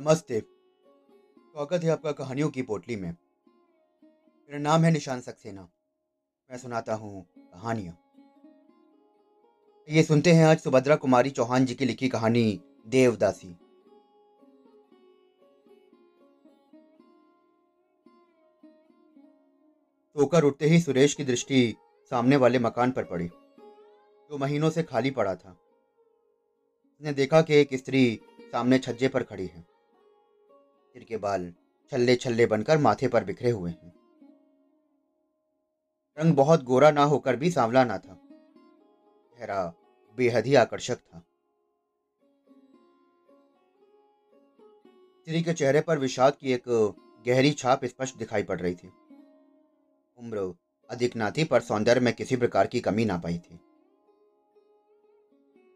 नमस्ते। स्वागत है आपका कहानियों की पोटली में। मेरा नाम है निशान सक्सेना। मैं सुनाता हूँ कहानियाँ। ये सुनते हैं आज सुभद्रा कुमारी चौहान जी की लिखी कहानी देवदासी। सोकर उठते ही सुरेश की दृष्टि सामने वाले मकान पर पड़ी। जो महीनों से खाली पड़ा था। उसने देखा कि एक स्त्री सामने छज्जे पर खड़ी है। सिर के बाल छल्ले छल्ले बनकर माथे पर बिखरे हुए हैं। रंग बहुत गोरा ना होकर भी सांवला ना था। चेहरा बेहद ही आकर्षक था। स्त्री के चेहरे पर विषाद की एक गहरी छाप स्पष्ट दिखाई पड़ रही थी। उम्र अधिक ना थी पर सौंदर्य में किसी प्रकार की कमी ना पाई थी।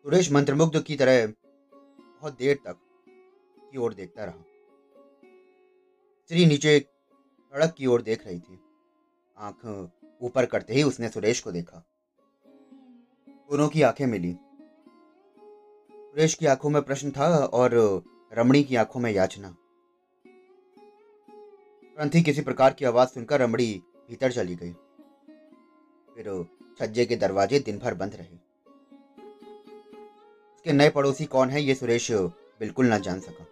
सुरेश मंत्रमुग्ध की तरह बहुत देर तक की ओर देखता रहा। स्त्री नीचे सड़क की ओर देख रही थी। आँख ऊपर करते ही उसने सुरेश को देखा। दोनों की आँखें मिली। सुरेश की आँखों में प्रश्न था और रमणी की आँखों में याचना। तुरंत ही किसी प्रकार की आवाज़ सुनकर रमणी भीतर चली गई। फिर छज्जे के दरवाजे दिन भर बंद रहे। उसके नए पड़ोसी कौन है ये सुरेश बिल्कुल ना जान सका।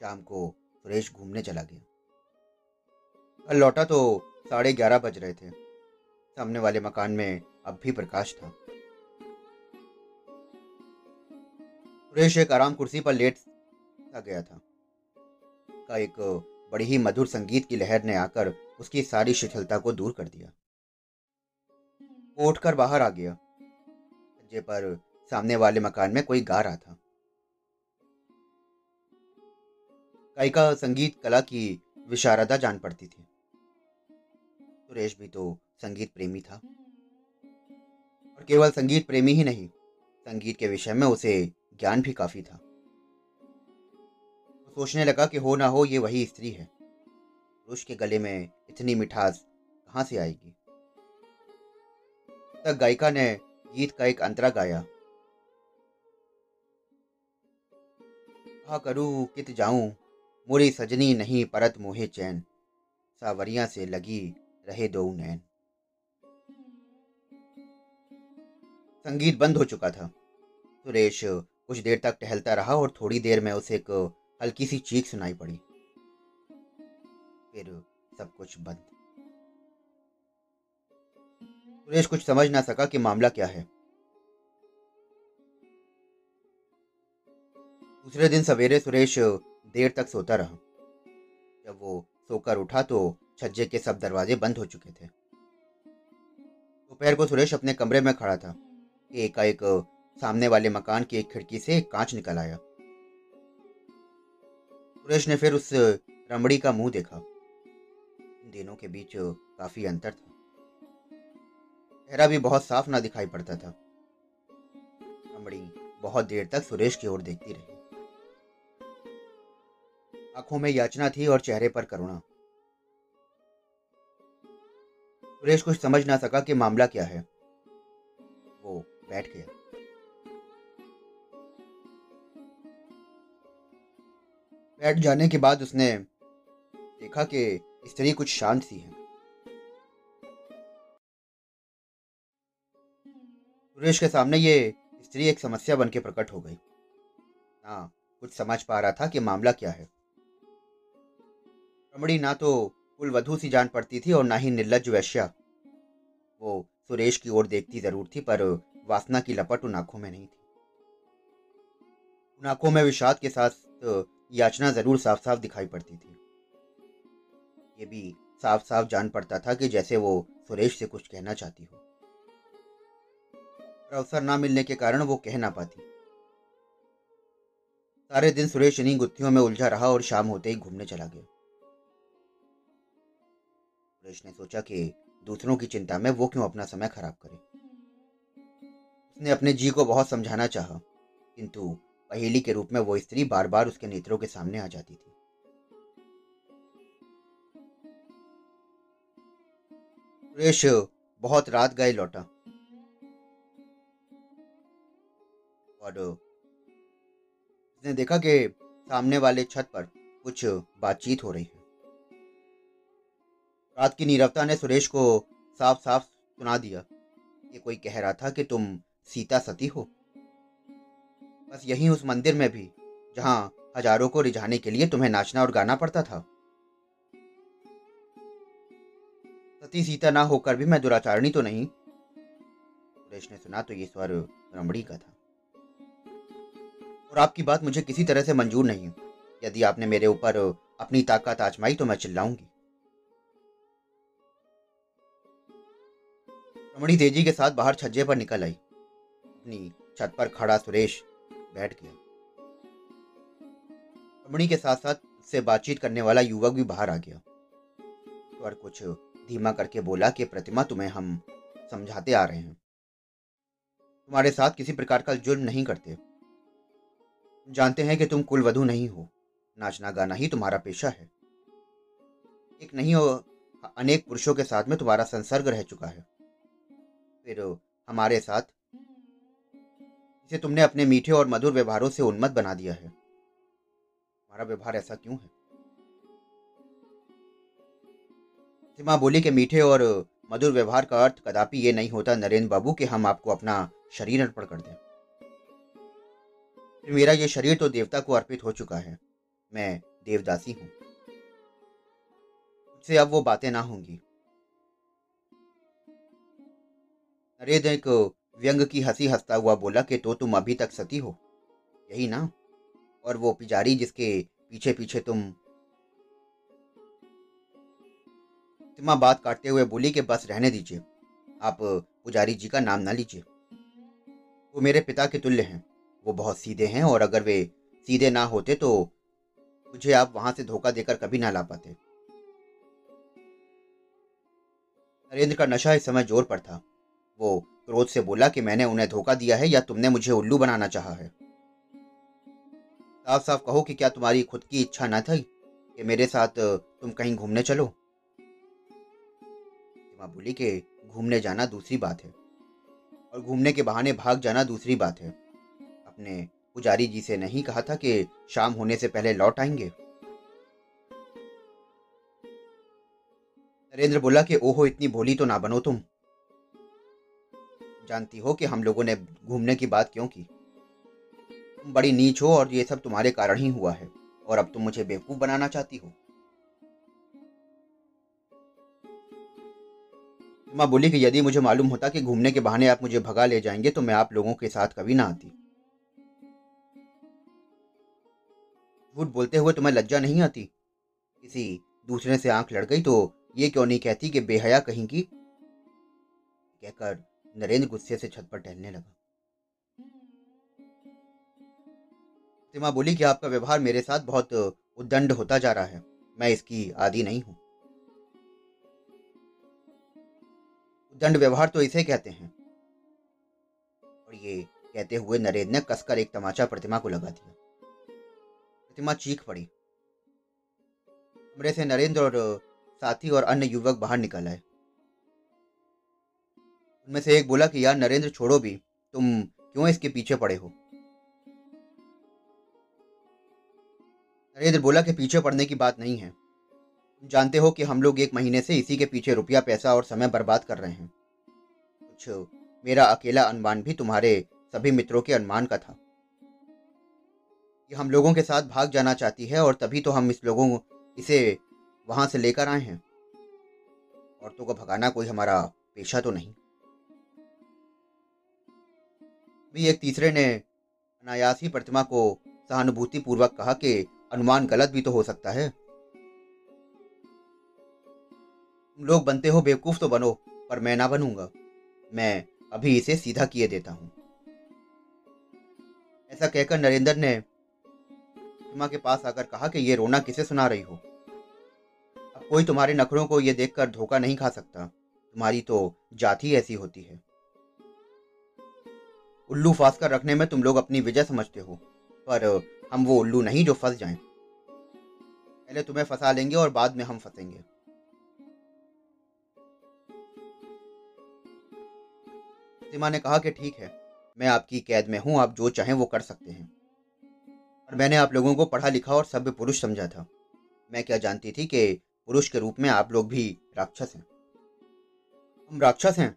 शाम को सुरेश घूमने चला गया। कल लौटा तो साढ़े ग्यारह बज रहे थे। सामने वाले मकान में अब भी प्रकाश था। सुरेश एक आराम कुर्सी पर लेट सा गया था। का एक बड़ी ही मधुर संगीत की लहर ने आकर उसकी सारी शिथिलता को दूर कर दिया। वो उठकर बाहर आ गया। पर सामने वाले मकान में कोई गा रहा था। गायिका संगीत कला की विशारदा जान पड़ती थी। सुरेश भी तो संगीत प्रेमी था। और केवल संगीत प्रेमी ही नहीं, संगीत के विषय में उसे ज्ञान भी काफ़ी था। तो सोचने लगा कि हो ना हो, ये वही स्त्री है। पुरुष के गले में इतनी मिठास कहाँ से आएगी? तक गायिका ने गीत का एक अंतरा गाया। कहा करूँ, कित जाऊँ मोरी सजनी नहीं परत मोहे चैन। सावरिया से लगी रहे दो नैन। संगीत बंद हो चुका था। सुरेश कुछ देर तक टहलता रहा और थोड़ी देर में उसे एक हल्की सी चीख सुनाई पड़ी। फिर सब कुछ बंद। सुरेश कुछ समझ ना सका कि मामला क्या है। दूसरे दिन सवेरे सुरेश देर तक सोता रहा। जब वो सोकर उठा तो छज्जे के सब दरवाजे बंद हो चुके थे। दोपहर को सुरेश अपने कमरे में खड़ा था। कि एकाएक सामने वाले मकान की एक खिड़की से कांच निकल आया। सुरेश ने फिर उस रमड़ी का मुँह देखा। इन दिनों के बीच काफ़ी अंतर था। चेहरा भी बहुत साफ़ ना दिखाई पड़ता था। रमड़ी बहुत देर तक सुरेश की ओर देखती रही। आँखों में याचना थी और चेहरे पर करुणा। सुरेश कुछ समझ ना सका कि मामला क्या है। वो बैठ गया। बैठ जाने के बाद उसने देखा कि स्त्री कुछ शांत सी है। सुरेश के सामने ये स्त्री एक समस्या बन के प्रकट हो गई। ना, कुछ समझ पा रहा था कि मामला क्या है। रमणी ना तो कुलवधु सी जान पड़ती थी और ना ही निर्लज वैश्या। वो सुरेश की ओर देखती ज़रूर थी, पर वासना की लपट उन आँखों में नहीं थी। उन आँखों में विषाद के साथ याचना ज़रूर साफ़ साफ़ दिखाई पड़ती थी। ये भी साफ़ साफ़ जान पड़ता था कि जैसे वो सुरेश से कुछ कहना चाहती हो। अवसर ना मिलने के कारण वो कह ना पाती। सारे दिन सुरेश इन्हीं गुत्थियों में उलझा रहा और शाम होते ही घूमने चला गया। सुरेश ने सोचा कि दूसरों की चिंता में वो क्यों अपना समय खराब करे। उसने अपने जी को बहुत समझाना चाहा, किंतु पहेली के रूप में वो स्त्री बार बार उसके नेत्रों के सामने आ जाती थी। सुरेश बहुत रात गए लौटा। और उसने देखा कि सामने वाले छत पर कुछ बातचीत हो रही है। रात की नीरवता ने सुरेश को साफ़ साफ़ सुना दिया। ये कोई कह रहा था कि तुम सीता सती हो। बस यही उस मंदिर में भी, जहाँ हज़ारों को रिझाने के लिए तुम्हें नाचना और गाना पड़ता था। सती सीता ना होकर भी मैं दुराचारणी तो नहीं। सुरेश ने सुना तो ये स्वर रमड़ी का था। और आपकी बात मुझे किसी तरह से मंजूर नहीं यदि आपने मेरे ऊपर अपनी ताकत आजमाई तो मैं चिल्लाऊँगी। रमणी तेज़ी के साथ बाहर छज्जे पर निकल आई। अपनी छत पर खड़ा सुरेश बैठ गया। रमणी के साथ साथ से बातचीत करने वाला युवक भी बाहर आ गया। स्वर कुछ धीमा करके बोला कि, प्रतिमा, तुम्हें हम समझाते आ रहे हैं। तुम्हारे साथ किसी प्रकार का जुर्म नहीं करते। जानते हैं कि तुम कुल वधु नहीं हो। नाचना गाना ही तुम्हारा पेशा है। एक नहीं हो, अनेक पुरुषों के साथ में तुम्हारा संसर्ग रह चुका है। फिर हमारे साथ। इसे तुमने अपने मीठे और मधुर व्यवहारों से उन्मत बना दिया है। हमारा व्यवहार ऐसा क्यों है? सीमा बोली के मीठे और मधुर व्यवहार का अर्थ कदापि ये नहीं होता नरेंद्र बाबू कि हम आपको अपना शरीर अर्पण कर दें। फिर मेरा ये शरीर तो देवता को अर्पित हो चुका है। मैं देवदासी हूँ। मुझसे अब वो बातें ना होंगी। नरेंद्र एक व्यंग की हँसी हंसता हुआ बोला कि तो तुम अभी तक सती हो। यही ना? और वो पिजारी जिसके पीछे पीछे तुम तिमा बात काटते हुए बोली कि बस रहने दीजिए। आप पुजारी जी का नाम ना लीजिए। वो मेरे पिता के तुल्य हैं। वो बहुत सीधे हैं और अगर वे सीधे ना होते तो मुझे आप वहाँ से धोखा देकर कभी ना ला पाते। नरेंद्र का नशा इस समय ज़ोर पर था। वो क्रोध से बोला कि मैंने उन्हें धोखा दिया है या तुमने मुझे उल्लू बनाना चाहा है। साफ़ साफ़ कहो कि क्या तुम्हारी खुद की इच्छा न थी कि मेरे साथ तुम कहीं घूमने चलो? बोली कि घूमने जाना दूसरी बात है और घूमने के बहाने भाग जाना दूसरी बात है। अपने पुजारी जी से नहीं कहा था कि शाम होने से पहले लौट आएँगे। नरेंद्र बोला कि, ओहो, इतनी भोली तो ना बनो तुम। जानती हो कि हम लोगों ने घूमने की बात क्यों की? तुम बड़ी नीच हो और ये सब तुम्हारे कारण ही हुआ है, और अब तुम मुझे बेवकूफ़ बनाना चाहती हो। माँ बोली कि यदि मुझे मालूम होता कि घूमने के बहाने आप मुझे भगा ले जाएँगे तो मैं आप लोगों के साथ कभी ना आती। झूठ बोलते हुए तुम्हें लज्जा नहीं आती? किसी दूसरे से आँख लड़ गई तो ये क्यों नहीं कहती कि बेहया कहीं की कहकर नरेंद्र गुस्से से छत पर टहलने लगा। प्रतिमा बोली कि आपका व्यवहार मेरे साथ बहुत उद्दंड होता जा रहा है। मैं इसकी आदि नहीं हूँ। उद्दंड व्यवहार तो इसे कहते हैं। और ये कहते हुए नरेंद्र ने कसकर एक तमाचा प्रतिमा को लगा दिया। प्रतिमा चीख पड़ी। कमरे से नरेंद्र और साथी और अन्य युवक बाहर निकल आए। उनमें से एक बोला कि, यार, नरेंद्र, छोड़ो भी। तुम क्यों इसके पीछे पड़े हो? नरेंद्र बोला कि, पीछे पड़ने की बात नहीं है। तुम जानते हो कि हम लोग एक महीने से इसी के पीछे रुपया, पैसा और समय बर्बाद कर रहे हैं। कुछ मेरा अकेला अनुमान भी तुम्हारे सभी मित्रों के अनुमान का था। कि हम लोगों के साथ भाग जाना चाहती है और तभी तो हम इस लोगों इसे वहाँ से लेकर आए हैं। औरतों को भगाना कोई हमारा पेशा तो नहीं। भी एक तीसरे ने अनायास ही प्रतिमा को सहानुभूति पूर्वक कहा कि अनुमान गलत भी तो हो सकता है। तुम लोग बनते हो बेवकूफ़ तो बनो, पर मैं ना बनूँगा। मैं अभी इसे सीधा किए देता हूँ। ऐसा कहकर नरेंद्र ने प्रतिमा के पास आकर कहा कि यह रोना किसे सुना रही हो? अब कोई तुम्हारे नखरों को ये देखकर धोखा नहीं खा सकता। तुम्हारी तो जाति ऐसी होती है। उल्लू फास कर रखने में तुम लोग अपनी विजय समझते हो, पर हम वो उल्लू नहीं जो फंस जाएँ। पहले तुम्हें फंसा लेंगे और बाद में हम फंसेंगे। सीमा ने कहा कि ठीक है, मैं आपकी कैद में हूँ, आप जो चाहें वो कर सकते हैं। और मैंने आप लोगों को पढ़ा लिखा और सभ्य पुरुष समझा था। मैं क्या जानती थी कि पुरुष के रूप में आप लोग भी राक्षस हैं? हम राक्षस हैं?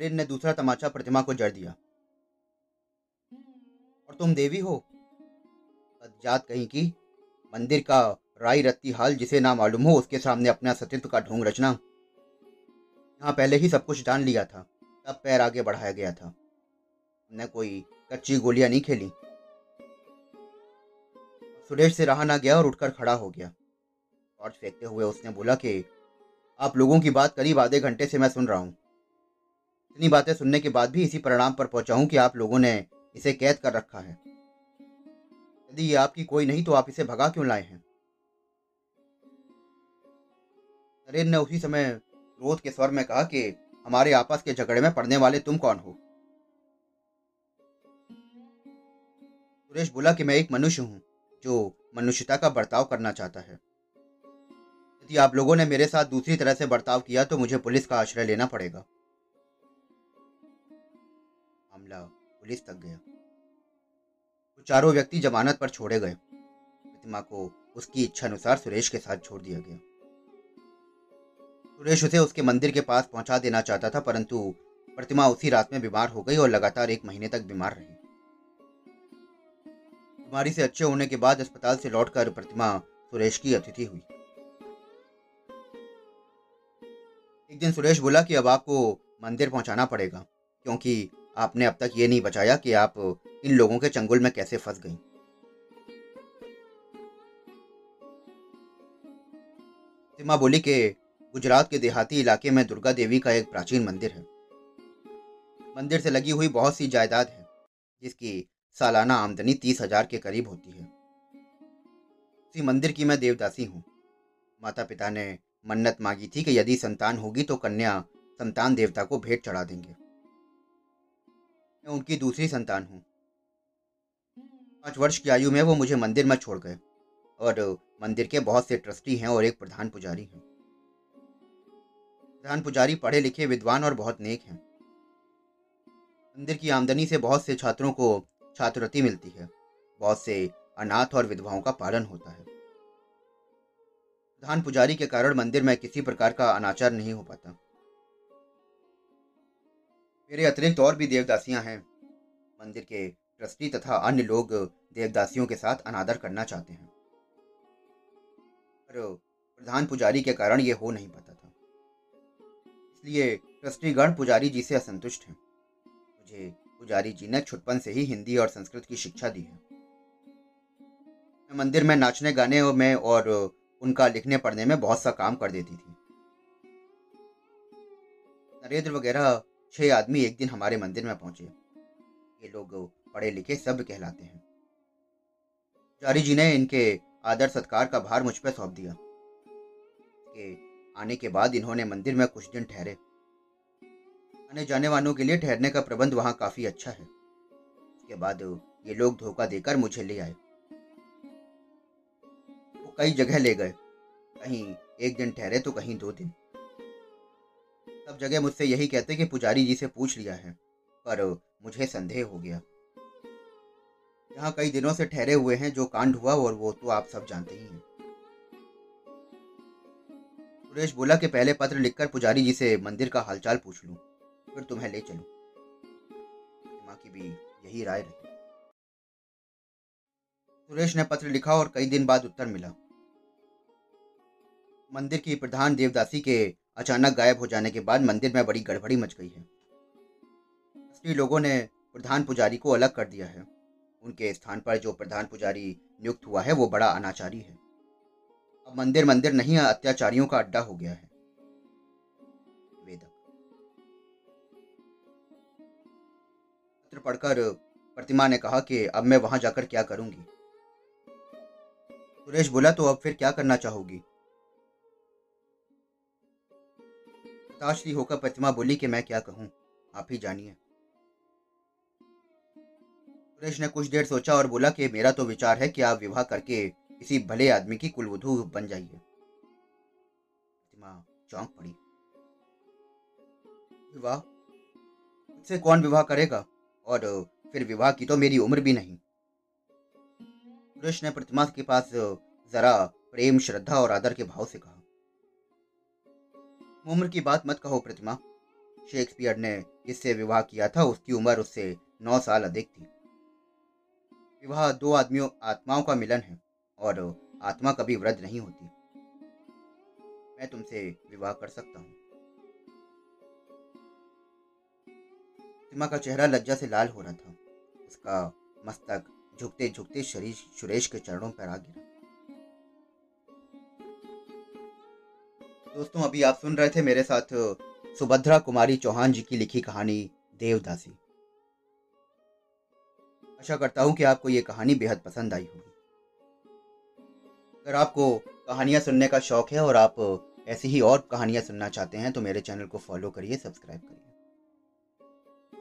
नरेन ने दूसरा तमाचा प्रतिमा को जड़ दिया। और तुम देवी हो? जात कहीं की? मंदिर का राई रत्ती हाल जिसे ना मालूम हो, उसके सामने अपने अस्तित्व का ढोंग रचना। यहाँ पहले ही सब कुछ जान लिया था। तब पैर आगे बढ़ाया गया था। हमने कोई कच्ची गोलियाँ नहीं खेली। सुरेश से रहा ना गया और उठकर खड़ा हो गया। टॉर्च फेंकते हुए उसने बोला कि, आप लोगों की बात करीब आधे घंटे से मैं सुन रहा हूँ। इतनी बातें सुनने के बाद भी इसी परिणाम पर पहुँचा हूँ कि आप लोगों ने इसे कैद कर रखा है। यदि ये आपकी कोई नहीं तो आप इसे भगा क्यों लाए हैं? नरेन ने उसी समय क्रोध के स्वर में कहा कि हमारे आपस के झगड़े में पड़ने वाले तुम कौन हो? सुरेश बोला कि मैं एक मनुष्य हूँ, जो मनुष्यता का बर्ताव करना चाहता है। यदि आप लोगों ने मेरे साथ दूसरी तरह से बर्ताव किया तो मुझे पुलिस का आश्रय लेना पड़ेगा। पुलिस तक गया। तो चारों व्यक्ति जमानत पर छोड़े गए। प्रतिमा को उसकी इच्छा अनुसार सुरेश के साथ छोड़ दिया गया। सुरेश उसे उसके मंदिर के पास पहुँचा देना चाहता था, परंतु प्रतिमा उसी रात में बीमार हो गई और लगातार एक महीने तक बीमार रही। बीमारी से अच्छे होने के बाद अस्पताल से लौटकर प्रतिमा सुरेश की अतिथि हुई। एक दिन सुरेश बोला कि अब आपको मंदिर पहुंचाना पड़ेगा, क्योंकि आपने अब तक ये नहीं बचाया कि आप इन लोगों के चंगुल में कैसे फंस गई। सिमा बोली कि गुजरात के देहाती इलाके में दुर्गा देवी का एक प्राचीन मंदिर है। मंदिर से लगी हुई बहुत सी जायदाद है, जिसकी सालाना आमदनी तीस हज़ार के करीब होती है। उसी मंदिर की मैं देवदासी हूँ। माता पिता ने मन्नत मांगी थी कि यदि संतान होगी तो कन्या संतान देवता को भेंट चढ़ा देंगे। मैं उनकी दूसरी संतान हूँ। पाँच वर्ष की आयु में वो मुझे मंदिर में छोड़ गए और मंदिर के बहुत से ट्रस्टी हैं और एक प्रधान पुजारी हैं। प्रधान पुजारी पढ़े लिखे विद्वान और बहुत नेक हैं। मंदिर की आमदनी से बहुत से छात्रों को छात्रवृत्ति मिलती है। बहुत से अनाथ और विधवाओं का पालन होता है। प्रधान पुजारी के कारण मंदिर में किसी प्रकार का अनाचार नहीं हो पाता। मेरे अतिरिक्त और भी देवदासियाँ हैं। मंदिर के ट्रस्टी तथा अन्य लोग देवदासियों के साथ अनादर करना चाहते हैं। पर प्रधान पुजारी के कारण ये हो नहीं पाता था। इसलिए ट्रस्टीगण पुजारी जी से असंतुष्ट हैं। मुझे पुजारी जी ने छुटपन से ही हिंदी और संस्कृत की शिक्षा दी है। मैं मंदिर में नाचने गाने में और उनका लिखने पढ़ने में बहुत सा काम कर देती थी। नरेंद्र वगैरह छह आदमी एक दिन हमारे मंदिर में पहुँचे। ये लोग पढ़े लिखे सब कहलाते हैं। पुजारी जी ने इनके आदर सत्कार का भार मुझ पर सौंप दिया। के आने के बाद इन्होंने मंदिर में कुछ दिन ठहरे। आने जाने वालों के लिए ठहरने का प्रबंध वहाँ काफ़ी अच्छा है। उसके बाद ये लोग धोखा देकर मुझे ले आए। वो कई जगह ले गए। कहीं एक दिन ठहरे तो कहीं दो दिन। सब जगह मुझसे यही कहते कि पुजारी जी से पूछ लिया है, पर मुझे संदेह हो गया। यहाँ कई दिनों से ठहरे हुए हैं, जो कांड हुआ और वो तो आप सब जानते ही हैं। सुरेश बोला कि पहले पत्र लिखकर पुजारी जी से मंदिर का हालचाल पूछ लूँ, फिर तुम्हें ले चलूँ। माँ की भी यही राय रही। सुरेश ने पत्र लिखा और कई दिन बाद उत्तर मिला। मंदिर की प्रधान देवदासी के अचानक गायब हो जाने के बाद मंदिर में बड़ी गड़बड़ी मच गई है। असली लोगों ने प्रधान पुजारी को अलग कर दिया है। उनके स्थान पर जो प्रधान पुजारी नियुक्त हुआ है, वो बड़ा अनाचारी है। अब मंदिर मंदिर नहीं, अत्याचारियों का अड्डा हो गया है। पत्र पढ़कर प्रतिमा ने कहा कि अब मैं वहाँ जाकर क्या करूँगी? सुरेश बोला तो अब फिर क्या करना चाहोगी? हताशली होकर प्रतिमा बोली कि मैं क्या कहूँ? आप ही जानिए। सुरेश ने कुछ देर सोचा और बोला कि मेरा तो विचार है कि आप विवाह करके किसी भले आदमी की कुलवधु बन जाइए। चौंक पड़ी। विवाह? मुझसे कौन विवाह करेगा? और फिर विवाह की तो मेरी उम्र भी नहीं। सुरेश ने प्रतिमा के पास जरा प्रेम, श्रद्धा और आदर के भाव से कहा। उम्र की बात मत कहो प्रतिमा। शेक्सपियर ने जिससे विवाह किया था, उसकी उम्र उससे नौ साल अधिक थी। विवाह दो आदमियों, आत्माओं का मिलन है और आत्मा कभी वृद्ध नहीं होती। मैं तुमसे विवाह कर सकता हूँ। प्रतिमा का चेहरा लज्जा से लाल हो रहा था। उसका मस्तक झुकते झुकते शरीर सुरेश के चरणों पर आ गिरा। दोस्तों, अभी आप सुन रहे थे मेरे साथ सुभद्रा कुमारी चौहान जी की लिखी कहानी देवदासी। आशा करता हूँ कि आपको ये कहानी बेहद पसंद आई होगी। अगर आपको कहानियाँ सुनने का शौक है और आप ऐसी ही और कहानियाँ सुनना चाहते हैं तो मेरे चैनल को फॉलो करिए, सब्सक्राइब करिए।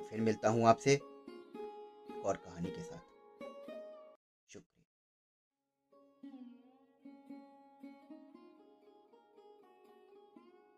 फिर मिलता हूँ आपसे और कहानी के साथ।